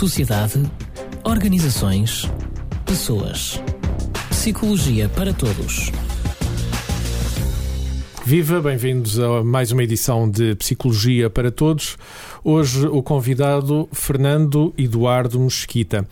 sociedade, organizações, pessoas. Psicologia para todos. Viva, bem-vindos a mais uma edição de Psicologia para Todos. Hoje o convidado Fernando Eduardo Mesquita.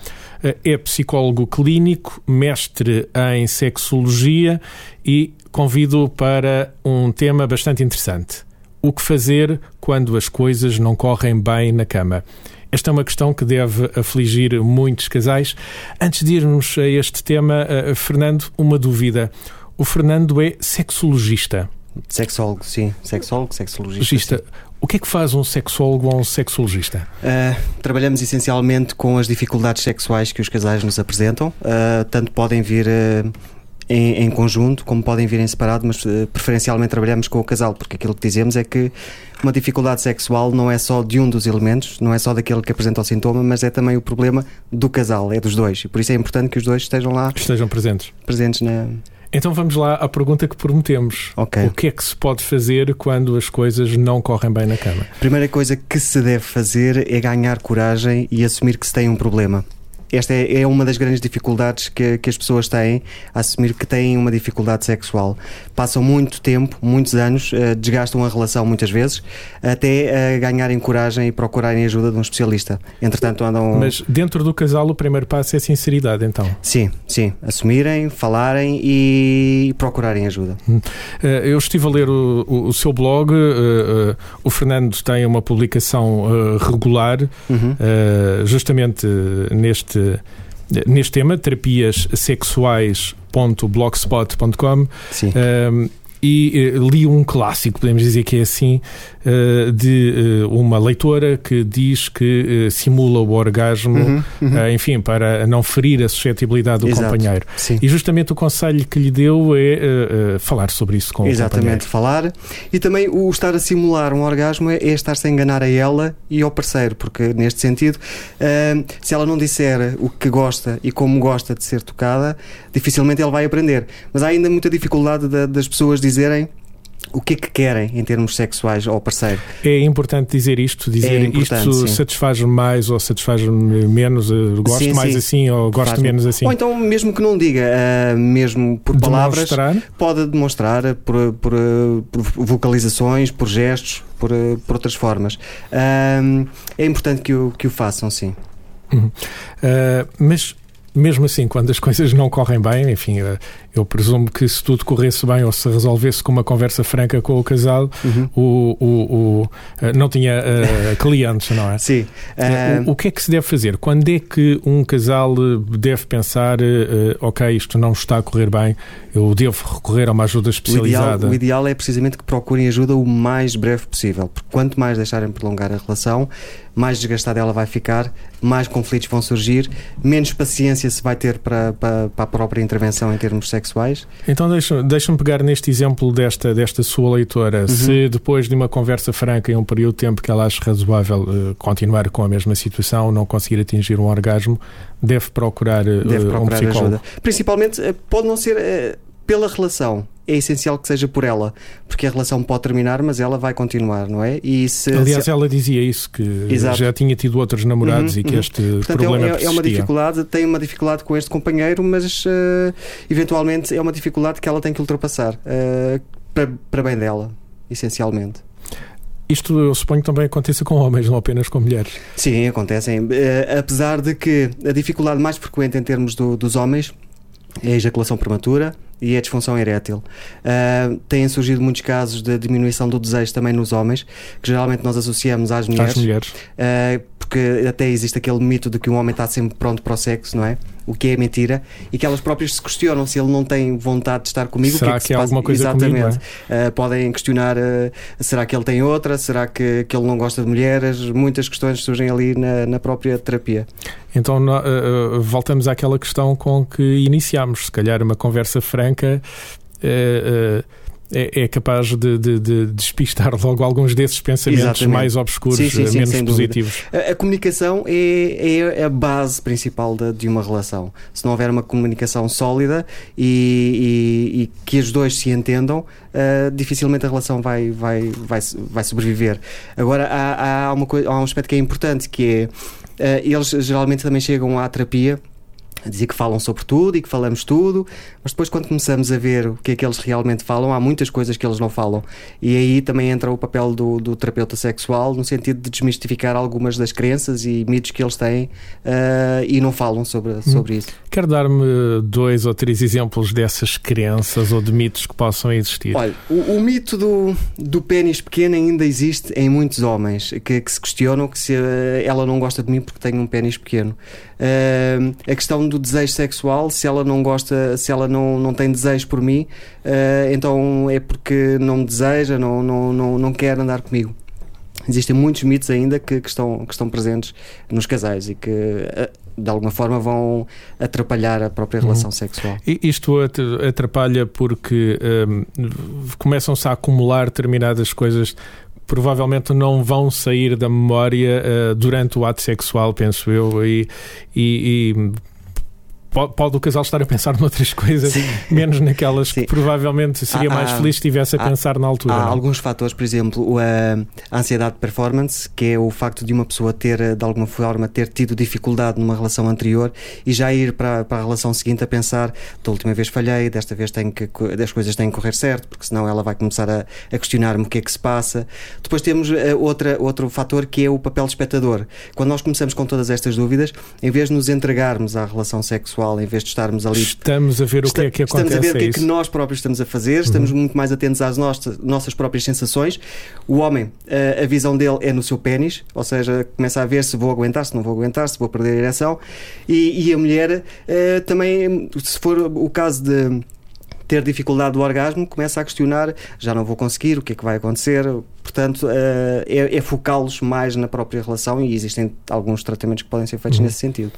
É psicólogo clínico, mestre em sexologia e convido para um tema bastante interessante. O que fazer quando as coisas não correm bem na cama? Esta é uma questão que deve afligir muitos casais. Antes de irmos a este tema, uh, Fernando, uma dúvida. O Fernando é sexologista. Sexólogo, sim. Sexólogo, sexologista. O que é que faz um sexólogo ou um sexologista? Uh, trabalhamos essencialmente com as dificuldades sexuais que os casais nos apresentam. Uh, tanto podem vir uh, em, em, conjunto, como podem vir em separado, mas preferencialmente trabalhamos com o casal, porque aquilo que dizemos é que uma dificuldade sexual não é só de um dos elementos, não é só daquele que apresenta o sintoma, mas é também o problema do casal, é dos dois. E por isso é importante que os dois estejam lá. Estejam presentes. Presentes na. Então vamos lá à pergunta que prometemos. Okay. O que é que se pode fazer quando as coisas não correm bem na cama? A primeira coisa que se deve fazer é ganhar coragem e assumir que se tem um problema esta é, é, uma das grandes dificuldades que, que as pessoas têm a assumir que têm uma dificuldade sexual. Passam muito tempo, muitos anos, uh, desgastam a relação muitas vezes, até uh, ganharem coragem e procurarem ajuda de um especialista. Entretanto, andam. Mas dentro do casal, o primeiro passo é sinceridade, então? Sim, sim. Assumirem, falarem e procurarem ajuda. Uh, eu estive a ler o, o, o seu blog. o Fernando tem uma publicação regular, uhum. justamente neste neste, neste tema, terapias sexuais.blogspot.com. Um, e uh, li um clássico, podemos dizer que é assim, de uh, uma leitora que diz que simula o orgasmo, uhum, uhum. enfim, para não ferir a suscetibilidade do Exato, companheiro. Sim. E justamente o conselho que lhe deu é falar sobre isso com Exatamente, o falar. E também o estar a simular um orgasmo é, é estar-se a enganar a ela e ao parceiro, porque neste sentido, se ela não disser o que gosta e como gosta de ser tocada, dificilmente ele vai aprender. Mas há ainda muita dificuldade das pessoas dizerem o que é que querem em termos sexuais ao parceiro. É importante dizer isto, dizer é isto satisfaz mais ou satisfaz menos, gosto sim, mais sim. assim ou gosto menos assim. Ou então, mesmo que não diga, uh, mesmo por palavras, pode demonstrar por, por, por, vocalizações, por gestos, por, por outras formas. É importante que o, que o façam, sim. Uhum. Uh, mas mesmo assim, quando as coisas não correm bem, enfim, eh, eu presumo que se tudo corresse bem ou se resolvesse com uma conversa franca com o casal, uhum. o, o, o, eh, não tinha uh, clientes, não é? Sim. Uh... O, o, que é que se deve fazer? Quando é que um casal deve pensar, uh, ok, isto não está a correr bem, eu devo recorrer a uma ajuda especializada? O ideal, o ideal é precisamente que procurem ajuda o mais breve possível, porque quanto mais deixarem prolongar a relação, mais desgastada ela vai ficar, mais conflitos vão surgir, menos paciência se vai ter para, para, para a própria intervenção em termos sexuais. Então deixa-me deixa pegar neste exemplo desta, desta sua leitora. Uhum. Se depois de uma conversa franca em um período de tempo que ela acha razoável uh, continuar com a mesma situação, não conseguir atingir um orgasmo, deve procurar, uh, deve procurar um psicólogo. Ajuda. Principalmente, pode não ser pela relação. É essencial que seja por ela, porque a relação pode terminar, mas ela vai continuar, não é? E se, Aliás, se... ela dizia isso, que Exato. já tinha tido outros namorados uhum, e que uhum. este Portanto, problema é, é uma dificuldade, tem uma dificuldade com este companheiro, mas uh, eventualmente é uma dificuldade que ela tem que ultrapassar uh, para, para bem dela, essencialmente. Isto eu suponho também aconteça com homens, não apenas com mulheres. Sim, acontecem. Uh, apesar de que a dificuldade mais frequente em termos do, dos homens é a ejaculação prematura e a disfunção erétil. Uh, têm surgido muitos casos de diminuição do desejo também nos homens, que geralmente nós associamos às mulheres. Às mulheres. Uh, porque até existe aquele mito de que um homem está sempre pronto para o sexo, não é? O que é mentira, e que elas próprias se questionam se ele não tem vontade de estar comigo. Será que, é que, que é alguma coisa Exatamente. Comigo, é? uh, podem questionar: será que ele tem outra? Será que, que ele não gosta de mulheres? Muitas questões surgem ali na, na própria terapia. Então uh, voltamos àquela questão com que iniciámos, se calhar uma conversa franca. Uh, é, é capaz de, de, de, despistar logo alguns desses pensamentos Exatamente. mais obscuros, sim, sim, sim, menos positivos. A, a, comunicação é, é a base principal de, de, uma relação. Se não houver uma comunicação sólida e, e, e que os dois se entendam, uh, dificilmente a relação vai, vai, vai, vai sobreviver. Agora, há, há, uma há um aspecto que é importante que é uh, eles geralmente também chegam à terapia a dizer que falam sobre tudo e que falamos tudo, mas depois quando começamos a ver o que é que eles realmente falam, há muitas coisas que eles não falam. E aí também entra o papel do, do terapeuta sexual no sentido de desmistificar algumas das crenças e mitos que eles têm uh, e não falam sobre, hum. sobre isso. Quer dar-me dois ou três exemplos dessas crenças ou de mitos que possam existir? Olha, o, o mito do, do pênis pequeno ainda existe em muitos homens que, que se questionam que se uh, ela não gosta de mim porque tenho um pênis pequeno. Uh, a questão do desejo sexual, se ela não gosta, se ela não, não tem desejo por mim, uh, então é porque não me deseja, não, não, não, não quer andar comigo. Existem muitos mitos ainda que, que, estão, que estão presentes nos casais e que uh, de alguma forma vão atrapalhar a própria relação uhum. sexual. E isto atrapalha porque um, começam-se a acumular determinadas coisas provavelmente não vão sair da memória uh, durante o ato sexual, penso eu, e, e, e pode, pode, o casal estar a pensar noutras coisas, Sim. menos naquelas Sim. que provavelmente seria há, mais feliz se estivesse a há, pensar na altura. Há não? alguns fatores, por exemplo, a, ansiedade de performance, que é o facto de uma pessoa ter, de alguma forma, ter tido dificuldade numa relação anterior e já ir para, para a relação seguinte a pensar: da última vez falhei, desta vez tenho que, as coisas têm que correr certo, porque senão ela vai começar a, a questionar-me o que é que se passa. Depois temos eh, outra, outro fator que é o papel de espectador. Quando nós começamos com todas estas dúvidas, em vez de nos entregarmos à relação sexual, em vez de estarmos ali. Estamos a ver o que é que acontece. Estamos a ver o que é que nós próprios estamos a fazer, estamos uhum. muito mais atentos às nossas, nossas próprias sensações. O homem, a, eh, a visão dele é no seu pênis, ou seja, começa a ver se vou aguentar, se não vou aguentar, se vou perder a ereção. E, e a mulher uh, também, se for o caso de ter dificuldade do orgasmo, começa a questionar: já não vou conseguir, o que é que vai acontecer? Portanto, uh, é, é focá-los mais na própria relação e existem alguns tratamentos que podem ser feitos uhum. nesse sentido.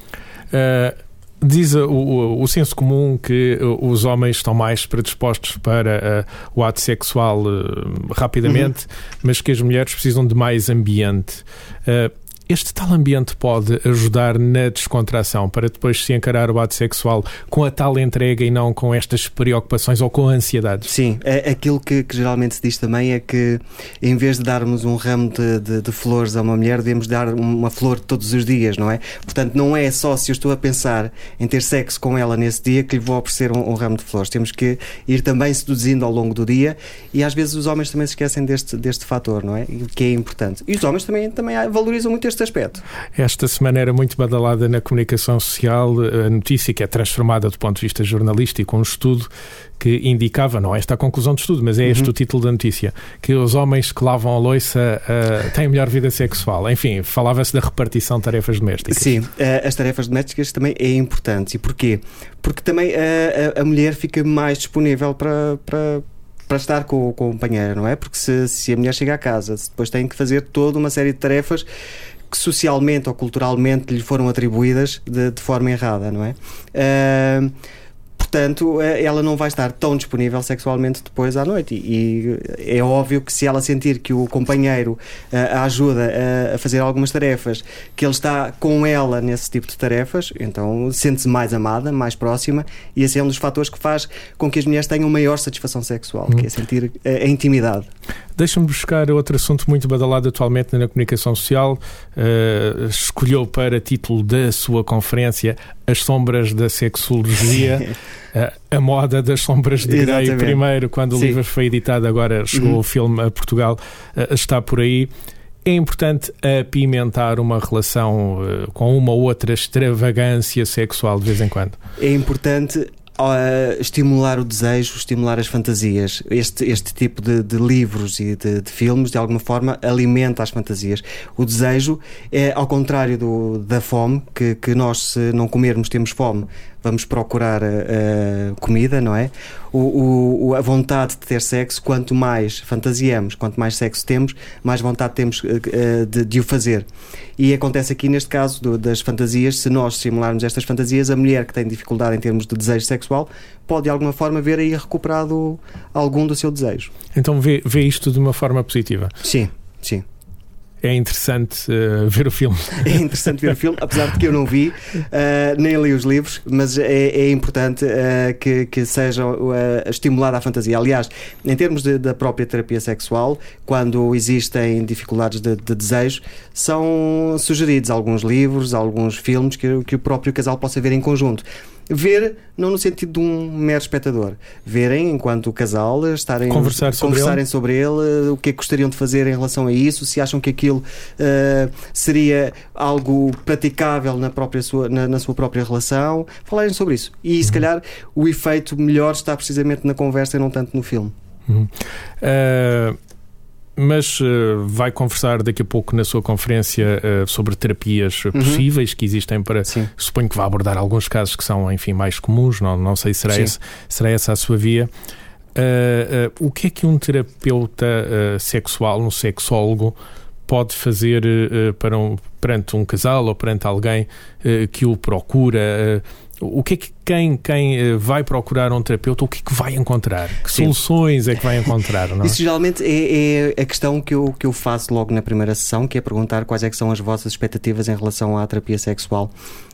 Uh Diz o, o, o, senso comum que os homens estão mais predispostos para uh, o ato sexual uh, rapidamente, uhum. mas que as mulheres precisam de mais ambiente. Uh, este tal ambiente pode ajudar na descontração para depois se encarar o ato sexual com a tal entrega e não com estas preocupações ou com a ansiedade? Sim, é, aquilo que, que, geralmente se diz também é que em vez de darmos um ramo de, de, de, flores a uma mulher, devemos dar uma flor todos os dias, não é? Portanto, não é só se eu estou a pensar em ter sexo com ela nesse dia que lhe vou oferecer um, um ramo de flores. Temos que ir também seduzindo ao longo do dia e às vezes os homens também se esquecem deste, deste fator, não é? Que é importante. E os homens também, também valorizam muito este aspecto. Esta semana era muito badalada na comunicação social a notícia que é transformada do ponto de vista jornalístico, um estudo que indicava, não é esta a conclusão do estudo, mas é este uhum. o título da notícia, que os homens que lavam a louça uh, têm melhor vida sexual. Enfim, falava-se da repartição de tarefas domésticas. Sim, uh, as tarefas domésticas também é importante. E porquê? Porque também uh, a, a mulher fica mais disponível para, para para estar com, com o companheiro, não é? Porque se, se a mulher chega à casa, depois tem que fazer toda uma série de tarefas que socialmente ou culturalmente lhe foram atribuídas de, de forma errada, não é? Uh, portanto, eh, ela não vai estar tão disponível sexualmente depois à noite. E, é óbvio que se ela sentir que o companheiro uh, a ajuda a, a, fazer algumas tarefas, que ele está com ela nesse tipo de tarefas, então sente-se mais amada, mais próxima, e esse é um dos fatores que faz com que as mulheres tenham maior satisfação sexual, que é uhum. sentir a, a intimidade. Deixa-me buscar outro assunto muito badalado atualmente na comunicação social. Uh, escolheu para título da sua conferência As Sombras da Sexologia. uh, a moda das sombras de Grey, primeiro, quando Sim. o livro foi editado, agora chegou uhum. o filme a Portugal, uh, está por aí. É importante apimentar uma relação uh, com uma ou outra extravagância sexual de vez em quando? É importante uh, estimular o desejo, estimular as fantasias. Este, este tipo de, de livros e de, de, filmes, de alguma forma, alimenta as fantasias. O desejo é, ao contrário do, da fome, que, que nós, se não comermos, temos fome, vamos procurar uh, comida, não é? O, o, a vontade de ter sexo, quanto mais fantasiamos, quanto mais sexo temos, mais vontade temos uh, de, de, o fazer. E acontece aqui neste caso do, das fantasias, se nós simularmos estas fantasias, a mulher que tem dificuldade em termos de desejo sexual pode de alguma forma ver aí recuperado algum do seu desejo. Então vê, vê isto de uma forma positiva? Sim, sim é interessante uh, ver o filme. É interessante ver o filme, apesar de que eu não vi, uh, nem li os livros, mas é, é importante uh, que, que seja estimulada a fantasia. Aliás, em termos de, da própria terapia sexual, quando existem dificuldades de, de, desejo, são sugeridos alguns livros, alguns filmes que, que o próprio casal possa ver em conjunto ver não no sentido de um mero espectador, verem enquanto casal, estarem Conversar sobre conversarem ele. sobre ele, o que é que gostariam de fazer em relação a isso, se acham que aquilo uh, seria algo praticável na, própria sua, na, na, sua própria relação, falarem sobre isso. E se uhum. calhar o efeito melhor está precisamente na conversa e não tanto no filme. Uhum. Uh, mas uh, vai conversar daqui a pouco na sua conferência uh, sobre terapias uhum. possíveis que existem para. Sim. Suponho que vai abordar alguns casos que são, enfim, mais comuns, não, não sei se será, esse, será essa a sua via. Uh, o que é que um terapeuta sexual, um sexólogo, pode fazer para um, perante um casal ou perante alguém que o procura? O que é que quem, quem eh, vai procurar um terapeuta, o que é que vai encontrar? Que Sim. soluções é que vai encontrar? Não é? Isso geralmente é, é, a questão que eu, que eu faço logo na primeira sessão, que é perguntar quais é que são as vossas expectativas em relação à terapia sexual.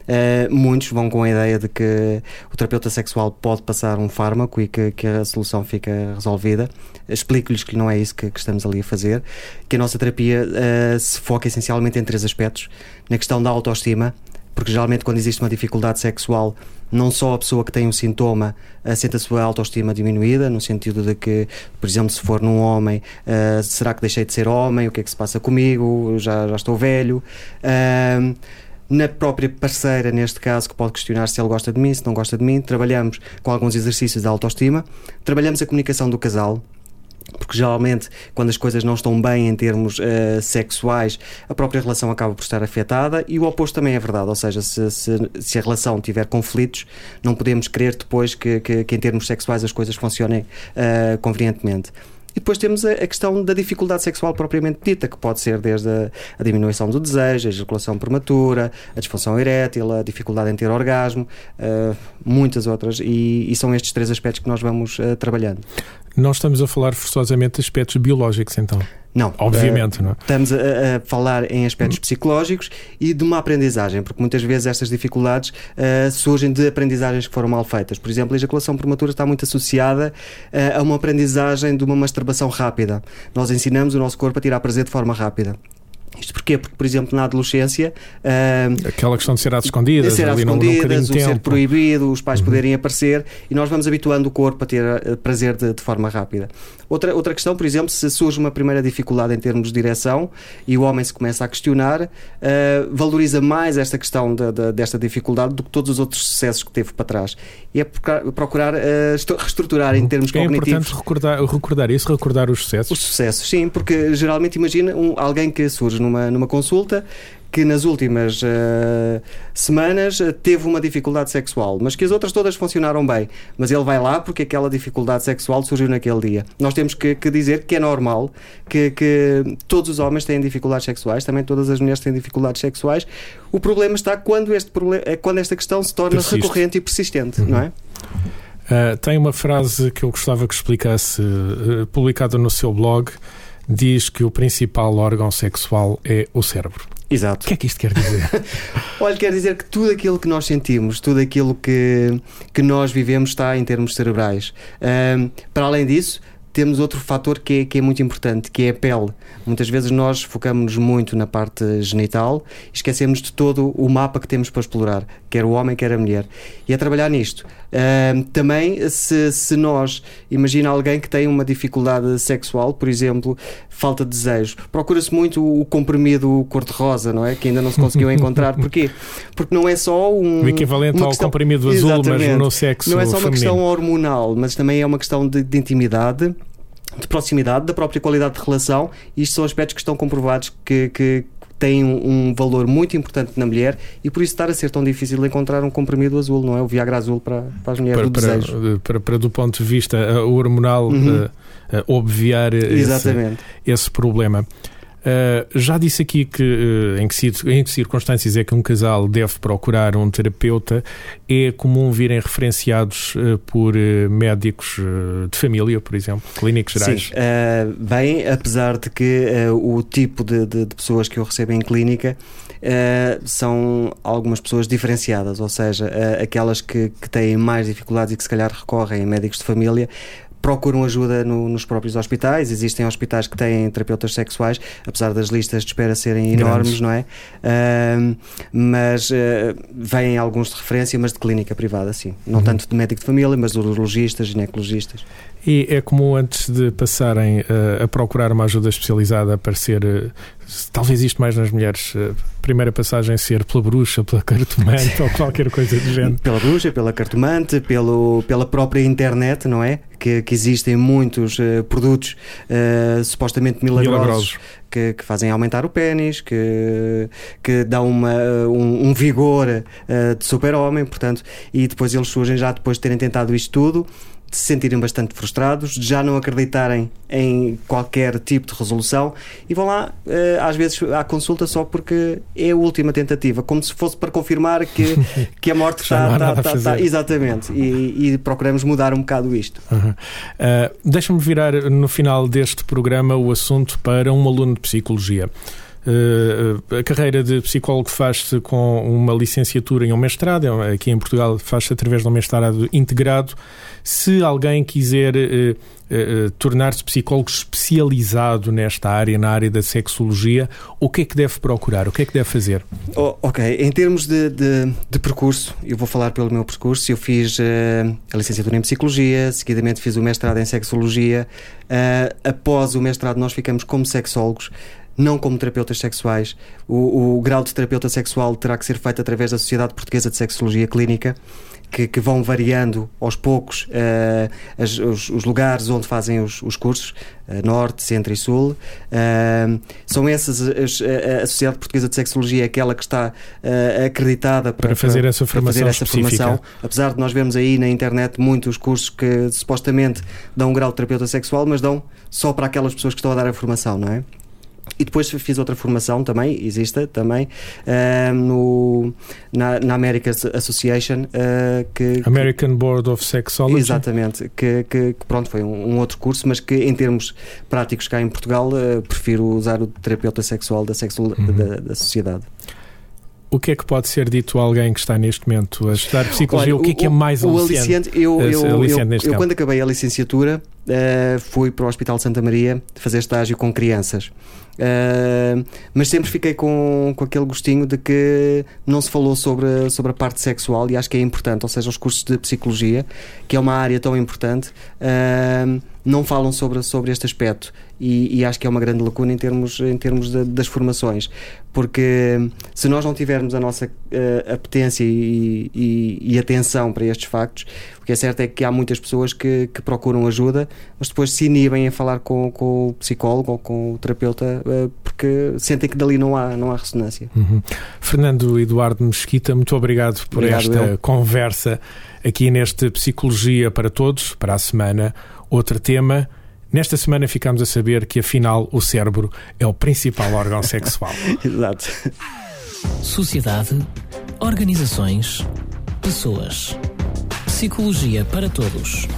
Uh, muitos vão com a ideia de que o terapeuta sexual pode passar um fármaco e que, que a solução fica resolvida. Explico-lhes que não é isso que, que, estamos ali a fazer, que a nossa terapia uh, se foca essencialmente em três aspectos: na questão da autoestima, porque geralmente quando existe uma dificuldade sexual, não só a pessoa que tem um sintoma uh, sente a sua autoestima diminuída, no sentido de que, por exemplo, se for num homem, uh, será que deixei de ser homem? O que é que se passa comigo? Já, já estou velho. Uh, na própria parceira, neste caso, que pode questionar se ele gosta de mim, se não gosta de mim, trabalhamos com alguns exercícios de autoestima, trabalhamos a comunicação do casal, porque geralmente quando as coisas não estão bem em termos uh, sexuais, a própria relação acaba por estar afetada e o oposto também é verdade, ou seja, se, se, se a relação tiver conflitos, não podemos querer depois que, que, que em termos sexuais as coisas funcionem uh, convenientemente. E depois temos a, a, questão da dificuldade sexual propriamente dita, que pode ser desde a, a, diminuição do desejo, a ejaculação prematura, a disfunção erétil, a dificuldade em ter orgasmo, uh, muitas outras. E, e, são estes três aspectos que nós vamos uh, trabalhando. Não estamos a falar forçosamente de aspectos biológicos, então? Não. Obviamente, uh, não. É? Estamos a, a, falar em aspectos psicológicos e de uma aprendizagem, porque muitas vezes estas dificuldades uh, surgem de aprendizagens que foram mal feitas. Por exemplo, a ejaculação prematura está muito associada uh, a uma aprendizagem de uma masturbação rápida. Nós ensinamos o nosso corpo a tirar prazer de forma rápida. Isto porquê? Porque, por exemplo, na adolescência. Uh, Aquela questão de ser às escondidas, ser às escondidas, um o ser proibido, os pais uhum. poderem aparecer e nós vamos habituando o corpo a ter uh, prazer de, de, forma rápida. Outra, outra questão, por exemplo, se surge uma primeira dificuldade em termos de direção e o homem se começa a questionar, uh, valoriza mais esta questão de, de, desta dificuldade do que todos os outros sucessos que teve para trás. E é procurar reestruturar em uhum. termos é cognitivos. É importante recordar, recordar isso, recordar os sucessos. Os sucessos, sim, porque geralmente imagina um, alguém que surge numa, numa consulta que nas últimas uh, semanas uh, teve uma dificuldade sexual, mas que as outras todas funcionaram bem. Mas ele vai lá porque aquela dificuldade sexual surgiu naquele dia. Nós temos que, que dizer que é normal que, que, todos os homens têm dificuldades sexuais, também todas as mulheres têm dificuldades sexuais. O problema está quando, este problema, é quando esta questão se torna Persiste. recorrente e persistente, uhum. não é? Uh, tem uma frase que eu gostava que explicasse, publicada no seu blog diz que o principal órgão sexual é o cérebro. Exato. O que é que isto quer dizer? Olha, quer dizer que tudo aquilo que nós sentimos, tudo aquilo que, que nós vivemos está em termos cerebrais. Um, para além disso, temos outro fator que é, que é muito importante, que é a pele. Muitas vezes nós focamos-nos muito na parte genital e esquecemos de todo o mapa que temos para explorar, quer o homem, quer a mulher. E é trabalhar nisto. Uh, também, se, se nós, imagina alguém que tem uma dificuldade sexual, por exemplo, falta de desejo, procura-se muito o comprimido cor-de-rosa, não é? Que ainda não se conseguiu encontrar. Porquê? Porque não é só um. O equivalente ao questão... comprimido azul, Exatamente. mas no sexo. Não é só uma feminino. questão hormonal, mas também é uma questão de, de intimidade de proximidade, da própria qualidade de relação, e isto são aspectos que estão comprovados que, que têm um, um, valor muito importante na mulher e por isso estar a ser tão difícil encontrar um comprimido azul, não é? O Viagra azul para, para as mulheres para, do para, desejo. Para, para, do ponto de vista uh, hormonal, uhum. uh, uh, obviar esse, esse problema. Uh, já disse aqui que uh, em, que em que circunstâncias é que um casal deve procurar um terapeuta. É comum virem referenciados uh, por médicos de família, por exemplo, clínicos gerais? Sim, bem, apesar de que o tipo de, de, de, pessoas que eu recebo em clínica são algumas pessoas diferenciadas, ou seja, aquelas que, que têm mais dificuldades e que se calhar recorrem a médicos de família procuram ajuda no, nos próprios hospitais. Existem hospitais que têm terapeutas sexuais, apesar das listas de espera serem enormes, Grandes. não é? Uh, mas uh, vêm alguns de referência, mas de clínica privada, sim. Não uhum. tanto de médico de família, mas de urologistas, ginecologistas. E é comum, antes de passarem uh, a procurar uma ajuda especializada, aparecer uh, talvez isto mais nas mulheres, a primeira passagem ser pela bruxa, pela cartomante ou qualquer coisa do género. Pela bruxa, pela cartomante, pelo, pela própria internet, não é? Que, que existem muitos uh, produtos uh, supostamente milagrosos, milagrosos. Que, que, fazem aumentar o pênis, que, que dão uma, um, um vigor uh, de super-homem, portanto, e depois eles surgem já depois de terem tentado isto tudo se sentirem bastante frustrados, de já não acreditarem em qualquer tipo de resolução e vão lá, eh, às vezes, à consulta só porque é a última tentativa, como se fosse para confirmar que, que a morte está. está, está, está exatamente. E, e, procuramos mudar um bocado isto. Uhum. Uh, Deixa-me virar no final deste programa o assunto para um aluno de psicologia. Uh, a carreira de psicólogo faz-se com uma licenciatura e um mestrado. É aqui em Portugal faz-se através de um mestrado integrado. Se alguém quiser uh, uh, tornar-se psicólogo especializado nesta área, na área da sexologia, o que é que deve procurar? O que é que deve fazer? Oh, ok, em termos de, de, de, percurso, eu vou falar pelo meu percurso. Eu fiz a licenciatura em psicologia, seguidamente fiz o mestrado em sexologia. após o mestrado, nós ficamos como sexólogos não como terapeutas sexuais. O, o, grau de terapeuta sexual terá que ser feito através da Sociedade Portuguesa de Sexologia Clínica. Que, que vão variando aos poucos uh, as, os, os, lugares onde fazem os, os cursos, uh, Norte, Centro e Sul. Uh, são essas, as, a Sociedade Portuguesa de Sexologia é aquela que está acreditada para, para, fazer essa formação. Fazer essa formação. Apesar de nós vermos aí na internet muitos cursos que supostamente dão um grau de terapeuta sexual, mas dão só para aquelas pessoas que estão a dar a formação, não é? E depois fiz outra formação também, existe também, uh, no, na, na American Association. Uh, que, American que, Board of Sexology. Exatamente, que, que, que pronto, foi um, um, outro curso, mas que em termos práticos cá em Portugal, uh, prefiro usar o terapeuta sexual da, sexual, uhum. da, da sociedade o que é que pode ser dito a alguém que está neste momento a estudar psicologia? Olha, o que é que é mais o aliciente? eu, eu, aliciente eu, eu quando acabei a licenciatura, uh, fui para o Hospital Santa Maria fazer estágio com crianças. Uh, mas sempre fiquei com, com aquele gostinho de que não se falou sobre, sobre a parte sexual e acho que é importante, ou seja, os cursos de psicologia, que é uma área tão importante, uh, não falam sobre, sobre este aspecto e, e, acho que é uma grande lacuna em termos, em termos de, das formações, porque se nós não tivermos a nossa uh, apetência e, e, e, atenção para estes factos, que é certo é que há muitas pessoas que, que procuram ajuda, mas depois se inibem a falar com, com o psicólogo ou com o terapeuta uh, porque sentem que dali não há, não há ressonância. Uhum. Fernando Eduardo Mesquita, muito obrigado por obrigado esta eu. conversa aqui neste Psicologia para Todos, para a semana. Outro tema Nesta semana ficamos a saber que afinal o cérebro é o principal órgão sexual. Exato. Sociedade, organizações, pessoas. Psicologia para todos